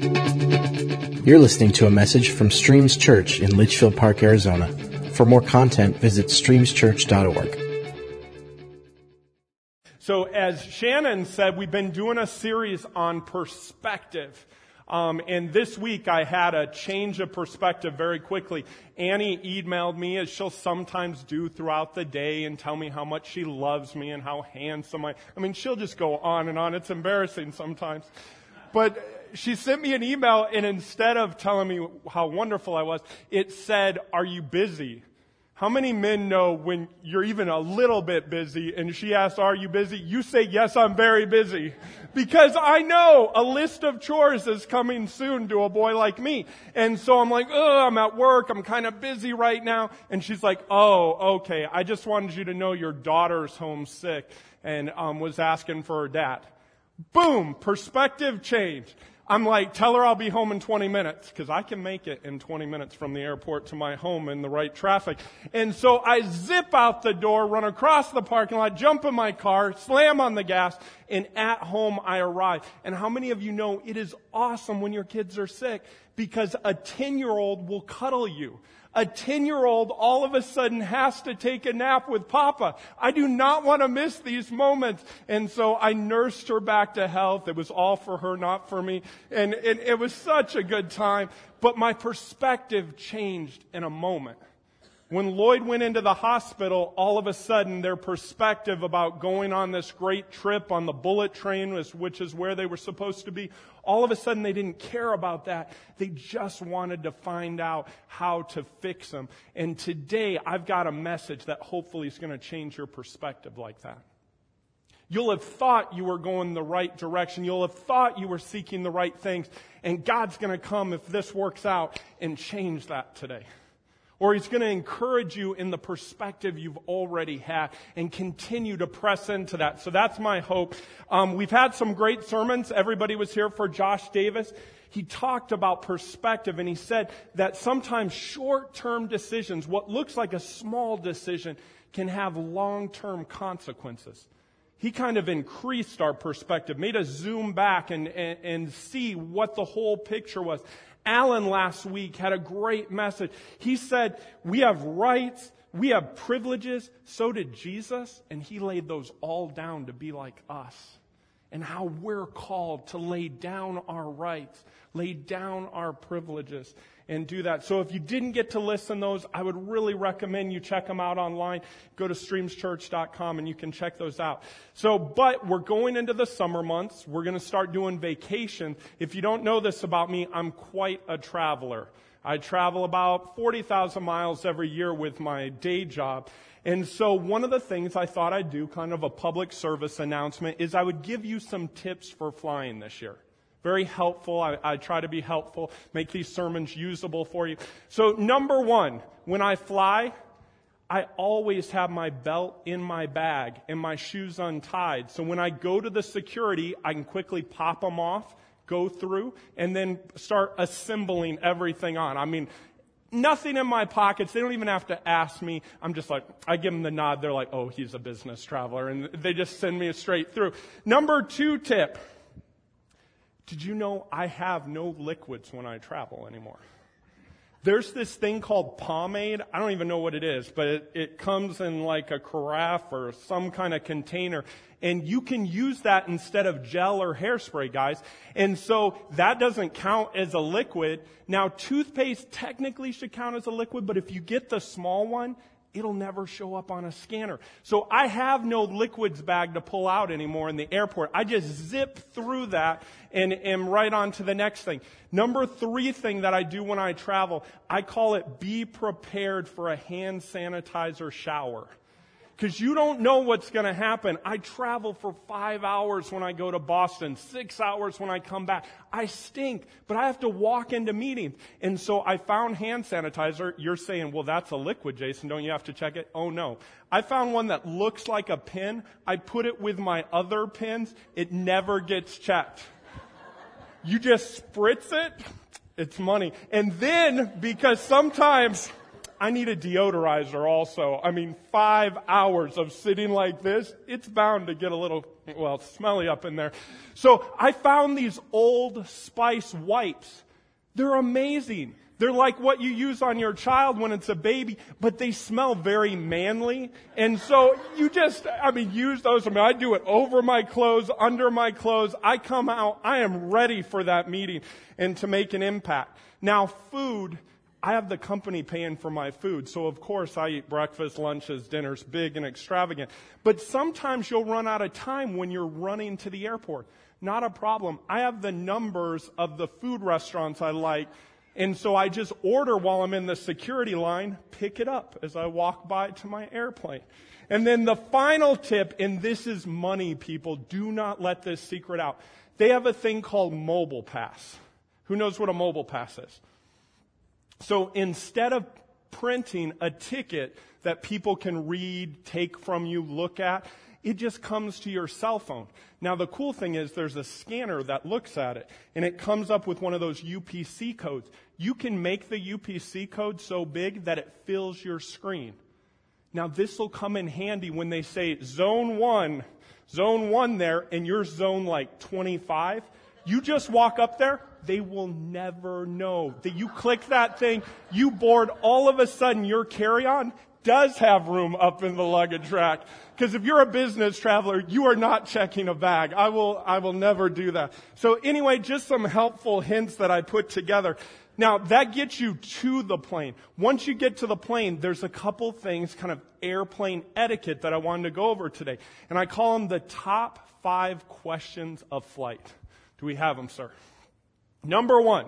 You're listening to a message from Streams Church in Litchfield Park, Arizona. For more content, visit streamschurch.org. So, as Shannon said, we've been doing a series on perspective. Um, and this week I had a change of perspective very quickly. Annie emailed me as she'll sometimes do throughout the day and tell me how much she loves me and how handsome I, I mean, she'll just go on and on. It's embarrassing sometimes. But she sent me an email and instead of telling me how wonderful I was, it said, are you busy? How many men know when you're even a little bit busy and she asks, are you busy? You say, yes, I'm very busy. Because I know a list of chores is coming soon to a boy like me. And so I'm like, oh, I'm at work. I'm kind of busy right now. And she's like, oh, okay. I just wanted you to know your daughter's homesick and um, was asking for her dad. Boom, perspective change. I'm like, tell her I'll be home in 20 minutes because I can make it in 20 minutes from the airport to my home in the right traffic. And so I zip out the door, run across the parking lot, jump in my car, slam on the gas, and at home I arrive. And how many of you know it is awesome when your kids are sick because a 10 year old will cuddle you. A 10 year old all of a sudden has to take a nap with Papa. I do not want to miss these moments. And so I nursed her back to health. It was all for her, not for me. And, and it was such a good time. But my perspective changed in a moment. When Lloyd went into the hospital, all of a sudden their perspective about going on this great trip on the bullet train, which is where they were supposed to be, all of a sudden they didn't care about that. They just wanted to find out how to fix them. And today I've got a message that hopefully is going to change your perspective like that. You'll have thought you were going the right direction. You'll have thought you were seeking the right things. And God's going to come if this works out and change that today or he's going to encourage you in the perspective you've already had and continue to press into that. So that's my hope. Um, we've had some great sermons. Everybody was here for Josh Davis. He talked about perspective and he said that sometimes short-term decisions, what looks like a small decision, can have long-term consequences he kind of increased our perspective, made us zoom back and, and, and, see what the whole picture was. Alan last week had a great message. He said, we have rights, we have privileges, so did Jesus, and he laid those all down to be like us. And how we're called to lay down our rights, lay down our privileges, and do that. So if you didn't get to listen to those, I would really recommend you check them out online. Go to streamschurch.com and you can check those out. So, but we're going into the summer months. We're going to start doing vacation. If you don't know this about me, I'm quite a traveler. I travel about 40,000 miles every year with my day job. And so one of the things I thought I'd do, kind of a public service announcement, is I would give you some tips for flying this year. Very helpful. I, I, try to be helpful, make these sermons usable for you. So number one, when I fly, I always have my belt in my bag and my shoes untied. So when I go to the security, I can quickly pop them off, go through, and then start assembling everything on. I mean, nothing in my pockets. They don't even have to ask me. I'm just like, I give them the nod. They're like, oh, he's a business traveler. And they just send me straight through. Number two tip. Did you know I have no liquids when I travel anymore? There's this thing called pomade. I don't even know what it is, but it, it comes in like a carafe or some kind of container. And you can use that instead of gel or hairspray, guys. And so that doesn't count as a liquid. Now, toothpaste technically should count as a liquid, but if you get the small one, it'll never show up on a scanner. So I have no liquids bag to pull out anymore in the airport. I just zip through that and am right on to the next thing. Number three thing that I do when I travel, I call it be prepared for a hand sanitizer shower because you don't know what's going to happen. I travel for five hours when I go to Boston, six hours when I come back. I stink, but I have to walk into meetings. And so I found hand sanitizer. You're saying, well, that's a liquid, Jason. Don't you have to check it? Oh, no. I found one that looks like a pin. I put it with my other pins. It never gets checked. You just spritz it. It's money. And then, because sometimes I need a deodorizer also. I mean, five hours of sitting like this, it's bound to get a little, well, smelly up in there. So I found these old spice wipes. They're amazing. They're like what you use on your child when it's a baby, but they smell very manly. And so you just, I mean, use those. I mean, I do it over my clothes, under my clothes. I come out, I am ready for that meeting and to make an impact. Now, food, I have the company paying for my food. So of course I eat breakfast, lunches, dinners, big and extravagant. But sometimes you'll run out of time when you're running to the airport. Not a problem. I have the numbers of the food restaurants I like and so I just order while I'm in the security line, pick it up as I walk by to my airplane. And then the final tip, and this is money, people, do not let this secret out. They have a thing called Mobile Pass. Who knows what a Mobile Pass is? So instead of printing a ticket that people can read, take from you, look at, it just comes to your cell phone. Now, the cool thing is there's a scanner that looks at it, and it comes up with one of those UPC codes. You can make the UPC code so big that it fills your screen. Now, this will come in handy when they say zone one, zone one there, and you're zone like 25. You just walk up there, they will never know that you click that thing, you board, all of a sudden your carry on does have room up in the luggage rack. Because if you're a business traveler, you are not checking a bag. I will, I will never do that. So anyway, just some helpful hints that I put together. Now that gets you to the plane. Once you get to the plane, there's a couple things, kind of airplane etiquette that I wanted to go over today. And I call them the top five questions of flight. Do we have them, sir? Number one.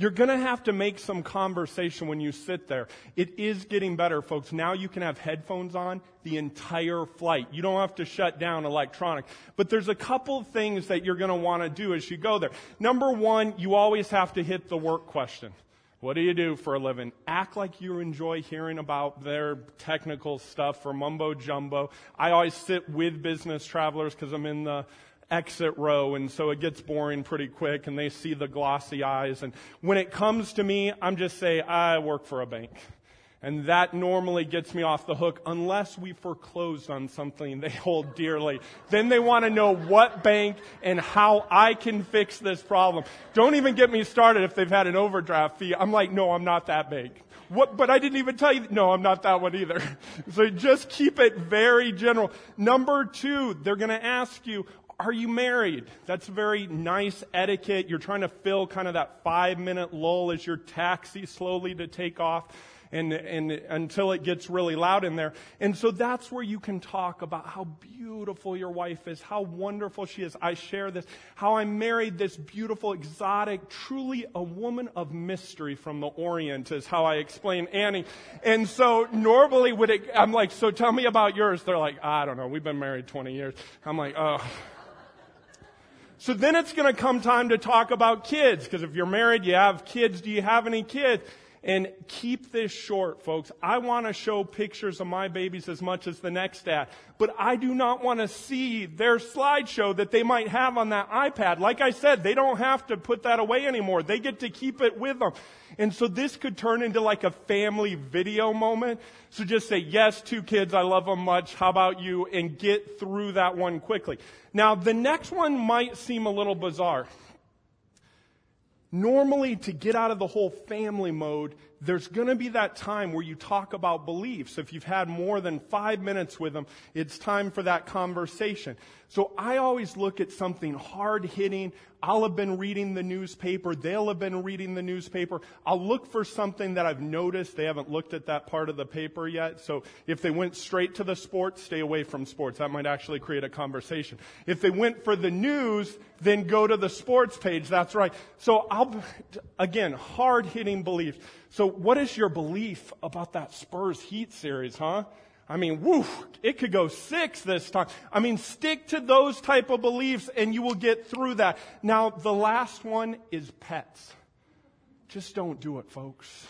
You're going to have to make some conversation when you sit there. It is getting better, folks. Now you can have headphones on the entire flight. You don't have to shut down electronic. But there's a couple things that you're going to want to do as you go there. Number one, you always have to hit the work question. What do you do for a living? Act like you enjoy hearing about their technical stuff for mumbo jumbo. I always sit with business travelers because I'm in the exit row, and so it gets boring pretty quick, and they see the glossy eyes. And when it comes to me, I'm just say I work for a bank. And that normally gets me off the hook unless we foreclosed on something they hold dearly. Then they want to know what bank and how I can fix this problem. Don't even get me started if they've had an overdraft fee. I'm like, no, I'm not that bank. What, but I didn't even tell you, no, I'm not that one either. So just keep it very general. Number two, they're going to ask you, are you married? That's very nice etiquette. You're trying to fill kind of that five minute lull as your taxi slowly to take off and, and until it gets really loud in there. And so that's where you can talk about how beautiful your wife is, how wonderful she is. I share this, how I married this beautiful, exotic, truly a woman of mystery from the Orient is how I explain Annie. And so normally would it, I'm like, so tell me about yours. They're like, I don't know. We've been married 20 years. I'm like, oh. So then it's going to come time to talk about kids, because if you're married, you have kids. Do you have any kids? And keep this short, folks. I want to show pictures of my babies as much as the next dad, but I do not want to see their slideshow that they might have on that iPad. Like I said, they don't have to put that away anymore. They get to keep it with them. And so this could turn into like a family video moment. So just say, yes, two kids, I love them much. How about you? And get through that one quickly. Now, the next one might seem a little bizarre. Normally, to get out of the whole family mode, there's going to be that time where you talk about beliefs. If you've had more than five minutes with them, it's time for that conversation. So I always look at something hard hitting. I'll have been reading the newspaper. They'll have been reading the newspaper. I'll look for something that I've noticed. They haven't looked at that part of the paper yet. So if they went straight to the sports, stay away from sports. That might actually create a conversation. If they went for the news, then go to the sports page. That's right. So I'll, again, hard hitting beliefs. So what is your belief about that Spurs Heat series, huh? I mean, woo, it could go six this time. I mean, stick to those type of beliefs and you will get through that. Now, the last one is pets. Just don't do it, folks.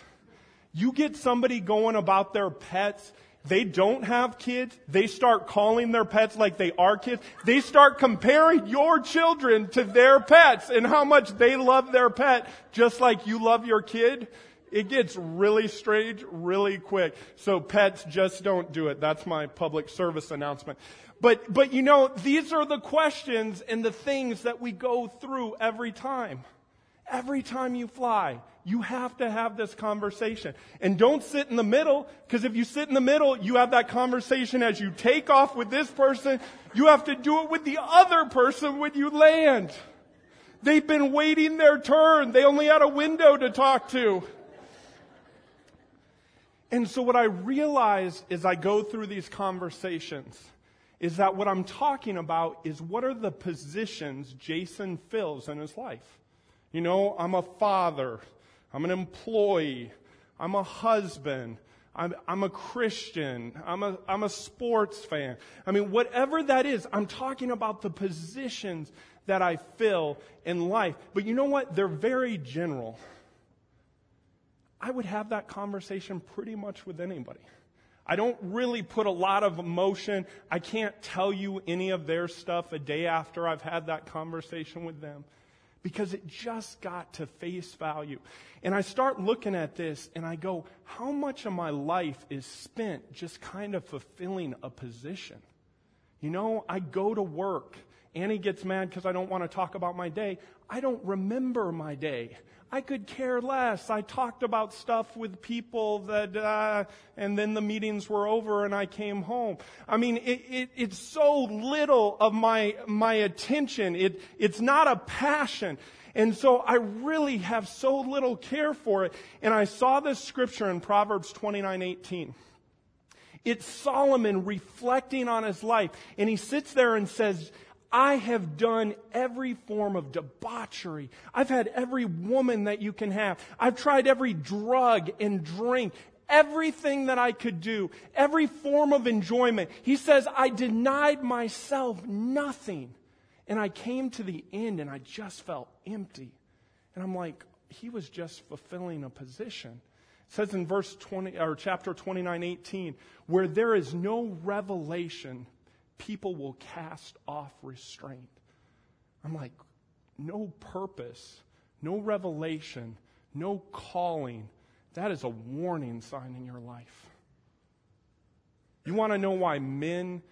You get somebody going about their pets, they don't have kids, they start calling their pets like they are kids. They start comparing your children to their pets and how much they love their pet just like you love your kid it gets really strange really quick. So pets, just don't do it. That's my public service announcement. But, but you know, these are the questions and the things that we go through every time. Every time you fly, you have to have this conversation. And don't sit in the middle, because if you sit in the middle, you have that conversation as you take off with this person. You have to do it with the other person when you land. They've been waiting their turn. They only had a window to talk to. And so what I realize as I go through these conversations is that what I'm talking about is what are the positions Jason fills in his life. You know, I'm a father. I'm an employee. I'm a husband. I'm, I'm, a Christian. I'm a, I'm a sports fan. I mean, whatever that is, I'm talking about the positions that I fill in life. But you know what? They're very general. I would have that conversation pretty much with anybody. I don't really put a lot of emotion. I can't tell you any of their stuff a day after I've had that conversation with them because it just got to face value. And I start looking at this and I go, how much of my life is spent just kind of fulfilling a position? You know, I go to work. Annie gets mad because I don't want to talk about my day. I don't remember my day. I could care less. I talked about stuff with people that, uh, and then the meetings were over and I came home. I mean, it, it, it's so little of my, my attention. It, it's not a passion. And so I really have so little care for it. And I saw this scripture in Proverbs 29, 18. It's Solomon reflecting on his life. And he sits there and says, I have done every form of debauchery. I've had every woman that you can have. I've tried every drug and drink, everything that I could do, every form of enjoyment. He says, I denied myself nothing. And I came to the end and I just felt empty. And I'm like, he was just fulfilling a position. It says in verse 20 or chapter 29, 18, where there is no revelation people will cast off restraint. I'm like, no purpose, no revelation, no calling. That is a warning sign in your life. You want to know why men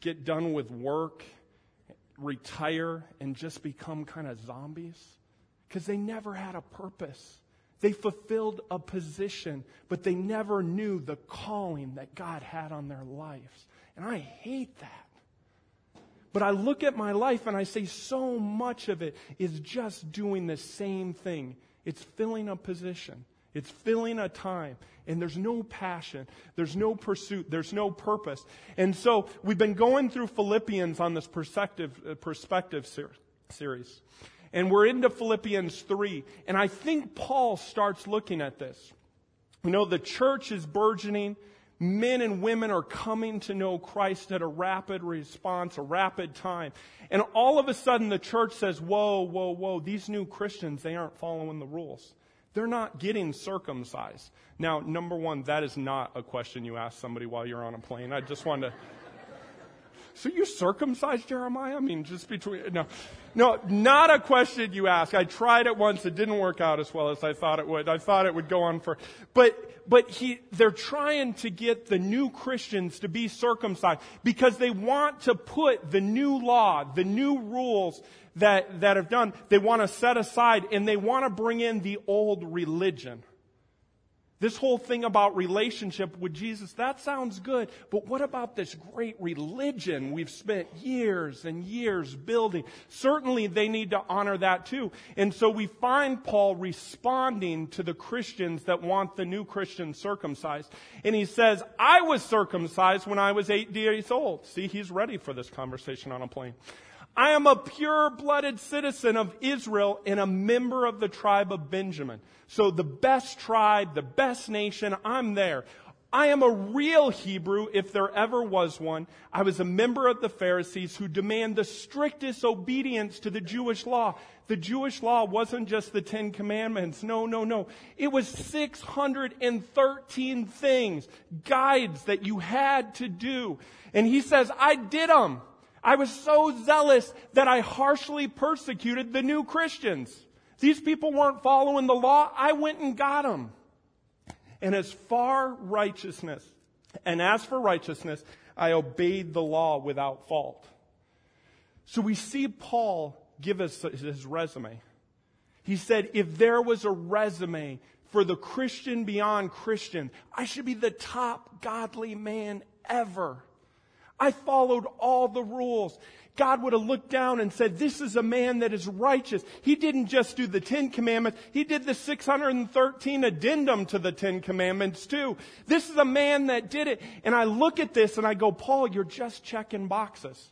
get done with work, retire, and just become kind of zombies? Because they never had a purpose. They fulfilled a position, but they never knew the calling that God had on their lives. And I hate that. But I look at my life and I say so much of it is just doing the same thing. It's filling a position. It's filling a time. And there's no passion. There's no pursuit. There's no purpose. And so we've been going through Philippians on this perspective, uh, perspective ser- series. And we're into Philippians 3. And I think Paul starts looking at this. You know, the church is burgeoning men and women are coming to know Christ at a rapid response, a rapid time. And all of a sudden the church says, whoa, whoa, whoa, these new Christians, they aren't following the rules. They're not getting circumcised. Now, number one, that is not a question you ask somebody while you're on a plane. I just wanted to. So you circumcised Jeremiah? I mean, just between, no. No, not a question you ask. I tried it once. It didn't work out as well as I thought it would. I thought it would go on for, but, but he, they're trying to get the new Christians to be circumcised because they want to put the new law, the new rules that, that have done, they want to set aside and they want to bring in the old religion. This whole thing about relationship with Jesus, that sounds good, but what about this great religion we've spent years and years building? Certainly they need to honor that too. And so we find Paul responding to the Christians that want the new Christians circumcised. And he says, I was circumcised when I was eight days old. See, he's ready for this conversation on a plane. I am a pure blooded citizen of Israel and a member of the tribe of Benjamin. So the best tribe, the best nation, I'm there. I am a real Hebrew if there ever was one. I was a member of the Pharisees who demand the strictest obedience to the Jewish law. The Jewish law wasn't just the Ten Commandments. No, no, no. It was 613 things, guides that you had to do. And he says, I did them. I was so zealous that I harshly persecuted the new Christians. These people weren't following the law. I went and got them. And as far righteousness, and as for righteousness, I obeyed the law without fault. So we see Paul give us his resume. He said, if there was a resume for the Christian beyond Christian, I should be the top godly man ever. I followed all the rules. God would have looked down and said, this is a man that is righteous. He didn't just do the Ten Commandments. He did the 613 addendum to the Ten Commandments too. This is a man that did it. And I look at this and I go, Paul, you're just checking boxes.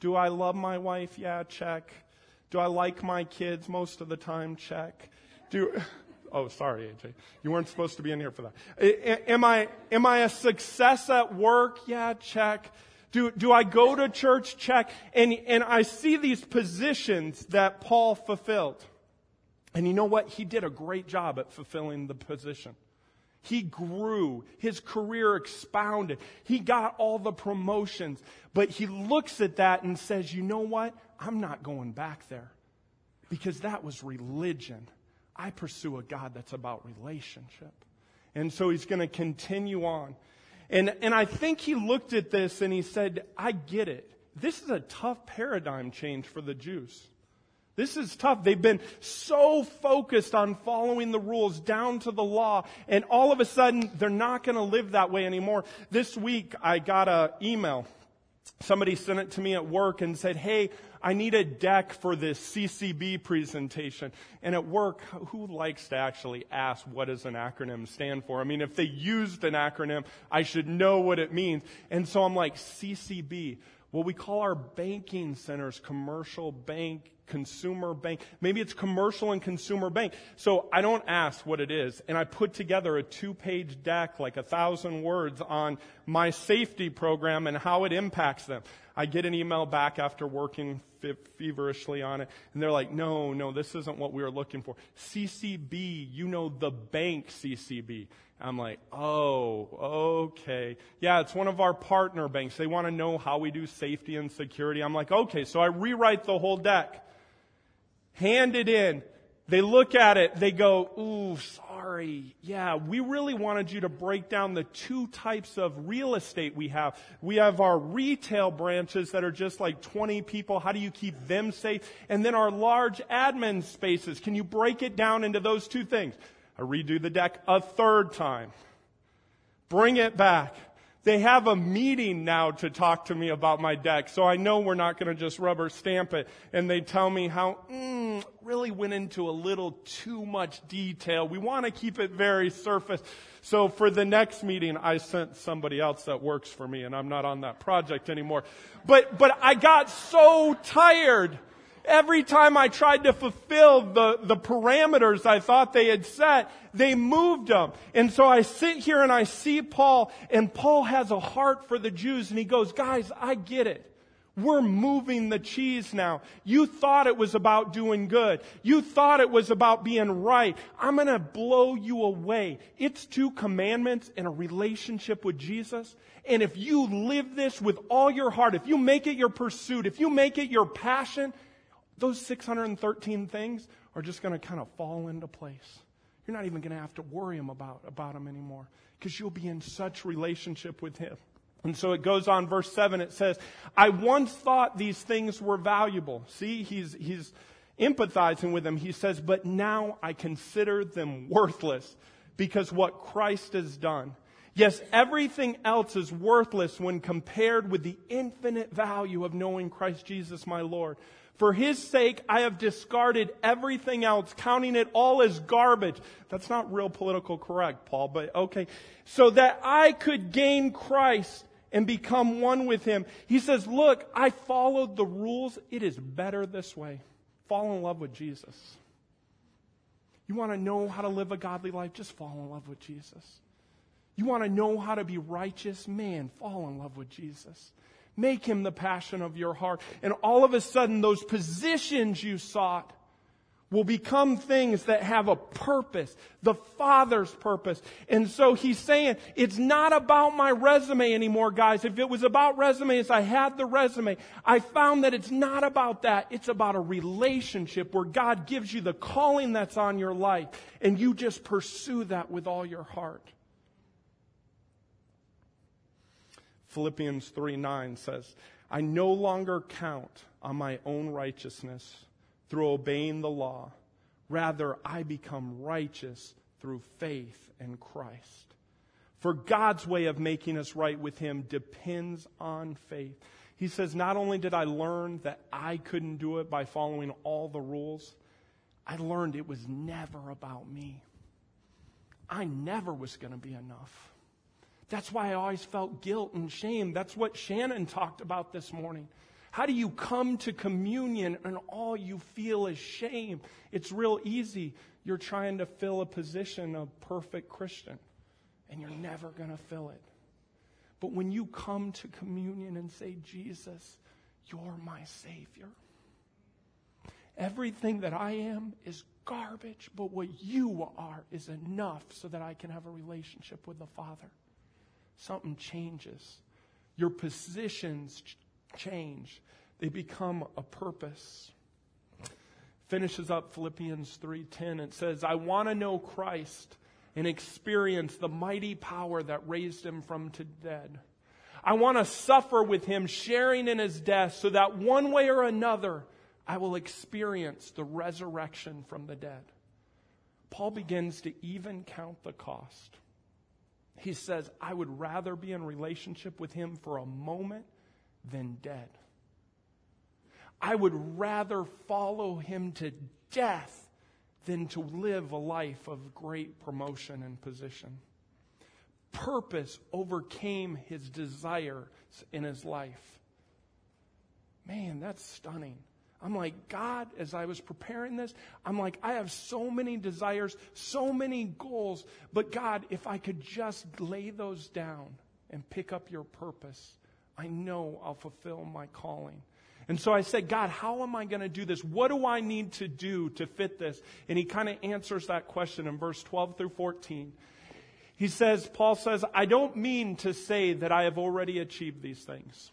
Do I love my wife? Yeah, check. Do I like my kids most of the time? Check. Do, oh, sorry, AJ. You weren't supposed to be in here for that. Am I, am I a success at work? Yeah, check. Do, do I go to church? Check. And, and I see these positions that Paul fulfilled. And you know what? He did a great job at fulfilling the position. He grew. His career expounded. He got all the promotions. But he looks at that and says, you know what? I'm not going back there. Because that was religion. I pursue a God that's about relationship. And so he's going to continue on. And, and I think he looked at this and he said, I get it. This is a tough paradigm change for the Jews. This is tough. They've been so focused on following the rules down to the law, and all of a sudden, they're not going to live that way anymore. This week, I got an email. Somebody sent it to me at work and said, Hey, I need a deck for this CCB presentation. And at work, who likes to actually ask what does an acronym stand for? I mean, if they used an acronym, I should know what it means. And so I'm like, CCB. Well, we call our banking centers commercial bank consumer bank. Maybe it's commercial and consumer bank. So I don't ask what it is. And I put together a two page deck, like a thousand words on my safety program and how it impacts them. I get an email back after working feverishly on it, and they're like, no, no, this isn't what we were looking for. CCB, you know the bank CCB. I'm like, oh, okay. Yeah, it's one of our partner banks. They want to know how we do safety and security. I'm like, okay, so I rewrite the whole deck hand it in. They look at it, they go, ooh, sorry. Yeah, we really wanted you to break down the two types of real estate we have. We have our retail branches that are just like 20 people. How do you keep them safe? And then our large admin spaces. Can you break it down into those two things? I redo the deck a third time. Bring it back. They have a meeting now to talk to me about my deck, so I know we're not going to just rubber stamp it. And they tell me how, mm, really went into a little too much detail. We want to keep it very surface. So for the next meeting, I sent somebody else that works for me, and I'm not on that project anymore. But, but I got so tired Every time I tried to fulfill the, the parameters I thought they had set, they moved them. And so I sit here and I see Paul, and Paul has a heart for the Jews, and he goes, guys, I get it. We're moving the cheese now. You thought it was about doing good. You thought it was about being right. I'm going to blow you away. It's two commandments and a relationship with Jesus. And if you live this with all your heart, if you make it your pursuit, if you make it your passion, those 613 things are just going to kind of fall into place. You're not even going to have to worry about, about them anymore because you'll be in such relationship with Him. And so it goes on, verse 7, it says, I once thought these things were valuable. See, he's, he's empathizing with them. He says, but now I consider them worthless because what Christ has done. Yes, everything else is worthless when compared with the infinite value of knowing Christ Jesus my Lord. For his sake, I have discarded everything else, counting it all as garbage. That's not real political correct, Paul, but okay. So that I could gain Christ and become one with him. He says, look, I followed the rules. It is better this way. Fall in love with Jesus. You want to know how to live a godly life? Just fall in love with Jesus. You want to know how to be righteous? Man, fall in love with Jesus. Make him the passion of your heart. And all of a sudden, those positions you sought will become things that have a purpose, the Father's purpose. And so he's saying, it's not about my resume anymore, guys. If it was about resumes, I had the resume. I found that it's not about that. It's about a relationship where God gives you the calling that's on your life and you just pursue that with all your heart. Philippians 3 9 says, I no longer count on my own righteousness through obeying the law. Rather, I become righteous through faith in Christ. For God's way of making us right with Him depends on faith. He says, Not only did I learn that I couldn't do it by following all the rules, I learned it was never about me. I never was going to be enough. That's why I always felt guilt and shame. That's what Shannon talked about this morning. How do you come to communion and all you feel is shame? It's real easy. You're trying to fill a position of perfect Christian, and you're never going to fill it. But when you come to communion and say, Jesus, you're my Savior, everything that I am is garbage, but what you are is enough so that I can have a relationship with the Father. Something changes. Your positions change, they become a purpose. Finishes up Philippians 3:10 it says I want to know Christ and experience the mighty power that raised him from the dead. I want to suffer with him sharing in his death so that one way or another I will experience the resurrection from the dead. Paul begins to even count the cost. He says, I would rather be in relationship with him for a moment than dead. I would rather follow him to death than to live a life of great promotion and position. Purpose overcame his desires in his life. Man, that's stunning. I'm like, God, as I was preparing this, I'm like, I have so many desires, so many goals, but God, if I could just lay those down and pick up your purpose, I know I'll fulfill my calling. And so I said, God, how am I going to do this? What do I need to do to fit this? And he kind of answers that question in verse 12 through 14. He says, Paul says, I don't mean to say that I have already achieved these things.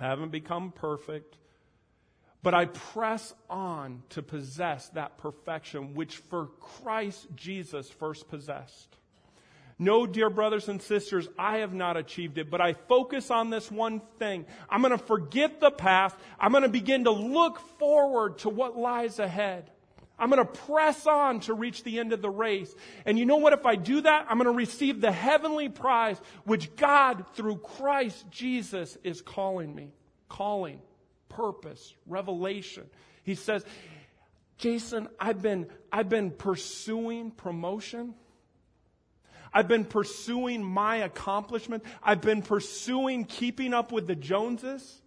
I haven't become perfect, but I press on to possess that perfection which for Christ Jesus first possessed. No, dear brothers and sisters, I have not achieved it, but I focus on this one thing. I'm going to forget the past. I'm going to begin to look forward to what lies ahead. I'm going to press on to reach the end of the race. And you know what? If I do that, I'm going to receive the heavenly prize, which God, through Christ Jesus, is calling me. Calling, purpose, revelation. He says, Jason, I've been, I've been pursuing promotion. I've been pursuing my accomplishment. I've been pursuing keeping up with the Joneses.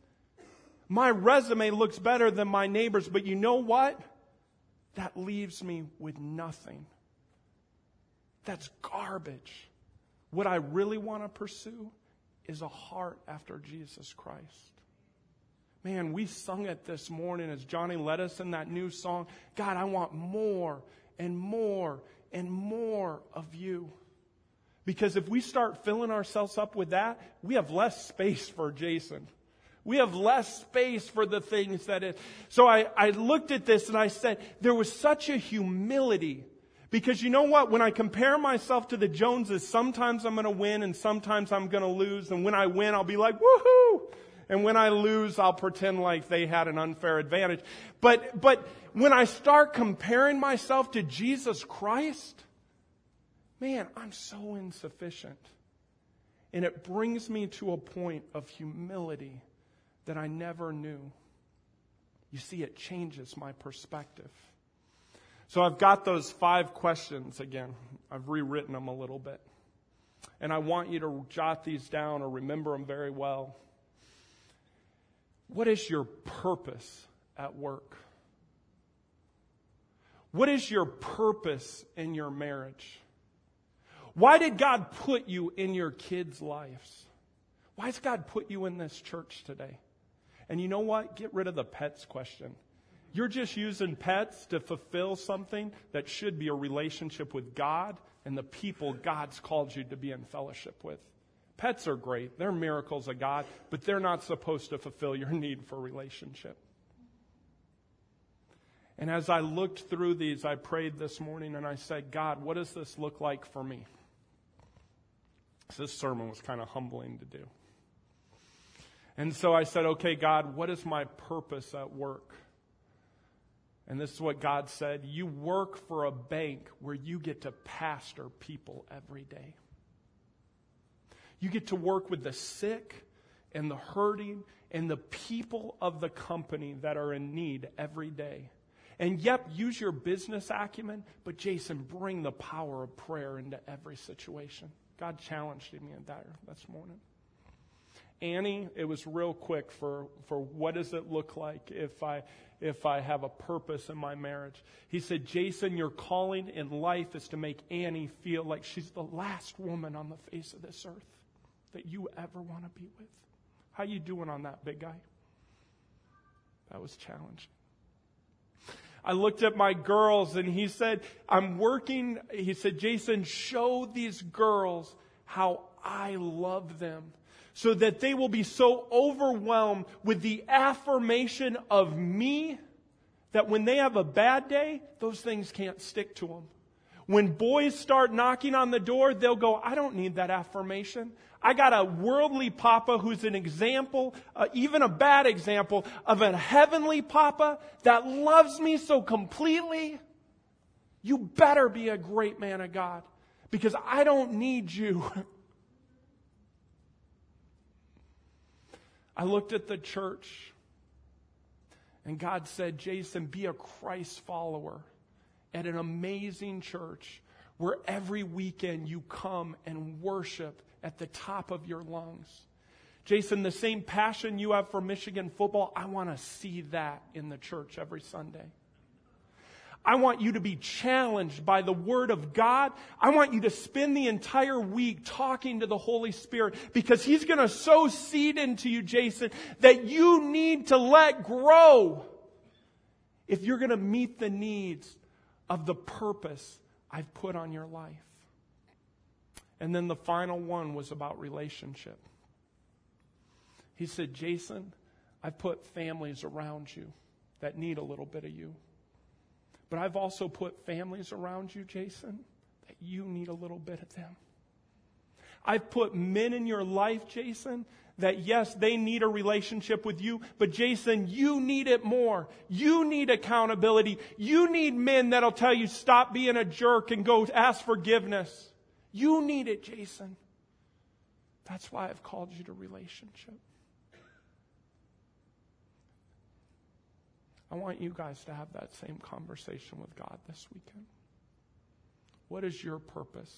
My resume looks better than my neighbor's, but you know what? That leaves me with nothing. That's garbage. What I really want to pursue is a heart after Jesus Christ. Man, we sung it this morning as Johnny led us in that new song. God, I want more and more and more of you. Because if we start filling ourselves up with that, we have less space for Jason. We have less space for the things that it. So I, I looked at this and I said, there was such a humility. Because you know what? When I compare myself to the Joneses, sometimes I'm going to win and sometimes I'm going to lose. And when I win, I'll be like, woohoo! And when I lose, I'll pretend like they had an unfair advantage. But, but when I start comparing myself to Jesus Christ, man, I'm so insufficient. And it brings me to a point of humility that I never knew. You see, it changes my perspective. So I've got those five questions again. I've rewritten them a little bit. And I want you to jot these down or remember them very well. What is your purpose at work? What is your purpose in your marriage? Why did God put you in your kids' lives? Why has God put you in this church today? And you know what? Get rid of the pets question. You're just using pets to fulfill something that should be a relationship with God and the people God's called you to be in fellowship with. Pets are great. They're miracles of God, but they're not supposed to fulfill your need for relationship. And as I looked through these, I prayed this morning and I said, God, what does this look like for me? This sermon was kind of humbling to do. And so I said, okay, God, what is my purpose at work? And this is what God said You work for a bank where you get to pastor people every day. You get to work with the sick and the hurting and the people of the company that are in need every day. And yep, use your business acumen, but Jason, bring the power of prayer into every situation. God challenged me in that this morning. Annie, it was real quick for, for what does it look like if I if I have a purpose in my marriage. He said, Jason, your calling in life is to make Annie feel like she's the last woman on the face of this earth that you ever want to be with. How you doing on that, big guy? That was challenging. I looked at my girls and he said, I'm working. He said, Jason, show these girls how I love them so that they will be so overwhelmed with the affirmation of me that when they have a bad day, those things can't stick to them. When boys start knocking on the door, they'll go, I don't need that affirmation. I got a worldly papa who's an example, uh, even a bad example, of a heavenly papa that loves me so completely. You better be a great man of God because I don't need you. I looked at the church and God said, Jason, be a Christ follower at an amazing church where every weekend you come and worship at the top of your lungs. Jason, the same passion you have for Michigan football, I want to see that in the church every Sunday. I want you to be challenged by the Word of God. I want you to spend the entire week talking to the Holy Spirit because He's going to sow seed into you, Jason, that you need to let grow if you're going to meet the needs of the purpose I've put on your life. And then the final one was about relationship. He said, Jason, I've put families around you that need a little bit of you. But I've also put families around you, Jason, that you need a little bit of them. I've put men in your life, Jason, that yes, they need a relationship with you, but Jason, you need it more. You need accountability. You need men that'll tell you stop being a jerk and go ask forgiveness. You need it, Jason. That's why I've called you to relationship. I want you guys to have that same conversation with God this weekend. What is your purpose?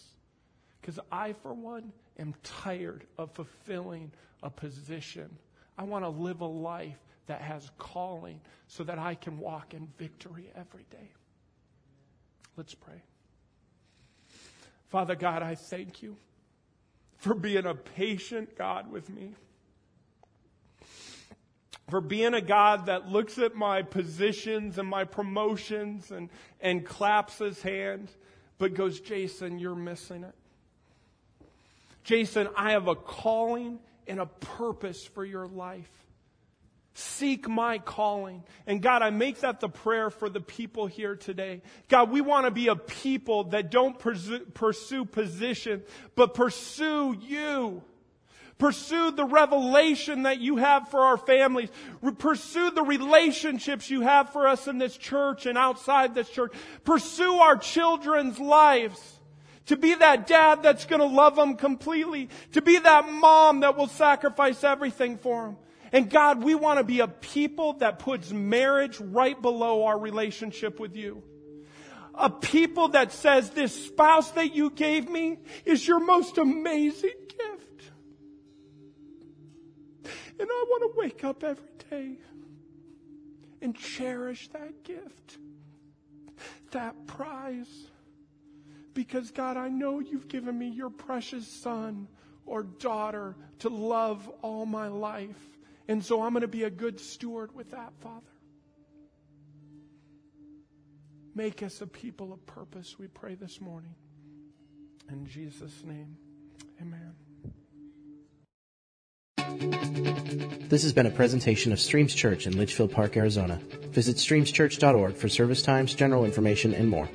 Because I, for one, am tired of fulfilling a position. I want to live a life that has calling so that I can walk in victory every day. Let's pray. Father God, I thank you for being a patient God with me. For being a God that looks at my positions and my promotions and, and claps his hand, but goes, Jason, you're missing it. Jason, I have a calling and a purpose for your life. Seek my calling. And God, I make that the prayer for the people here today. God, we want to be a people that don't pursue, position, but pursue you. Pursue the revelation that you have for our families. Pursue the relationships you have for us in this church and outside this church. Pursue our children's lives. To be that dad that's going to love them completely. To be that mom that will sacrifice everything for them. And God, we want to be a people that puts marriage right below our relationship with you. A people that says this spouse that you gave me is your most amazing gift. And I want to wake up every day and cherish that gift, that prize. Because God, I know you've given me your precious son or daughter to love all my life. And so I'm going to be a good steward with that, Father. Make us a people of purpose, we pray this morning. In Jesus' name, amen. This has been a presentation of Streams Church in Litchfield Park, Arizona. Visit streamschurch.org for service times, general information, and more.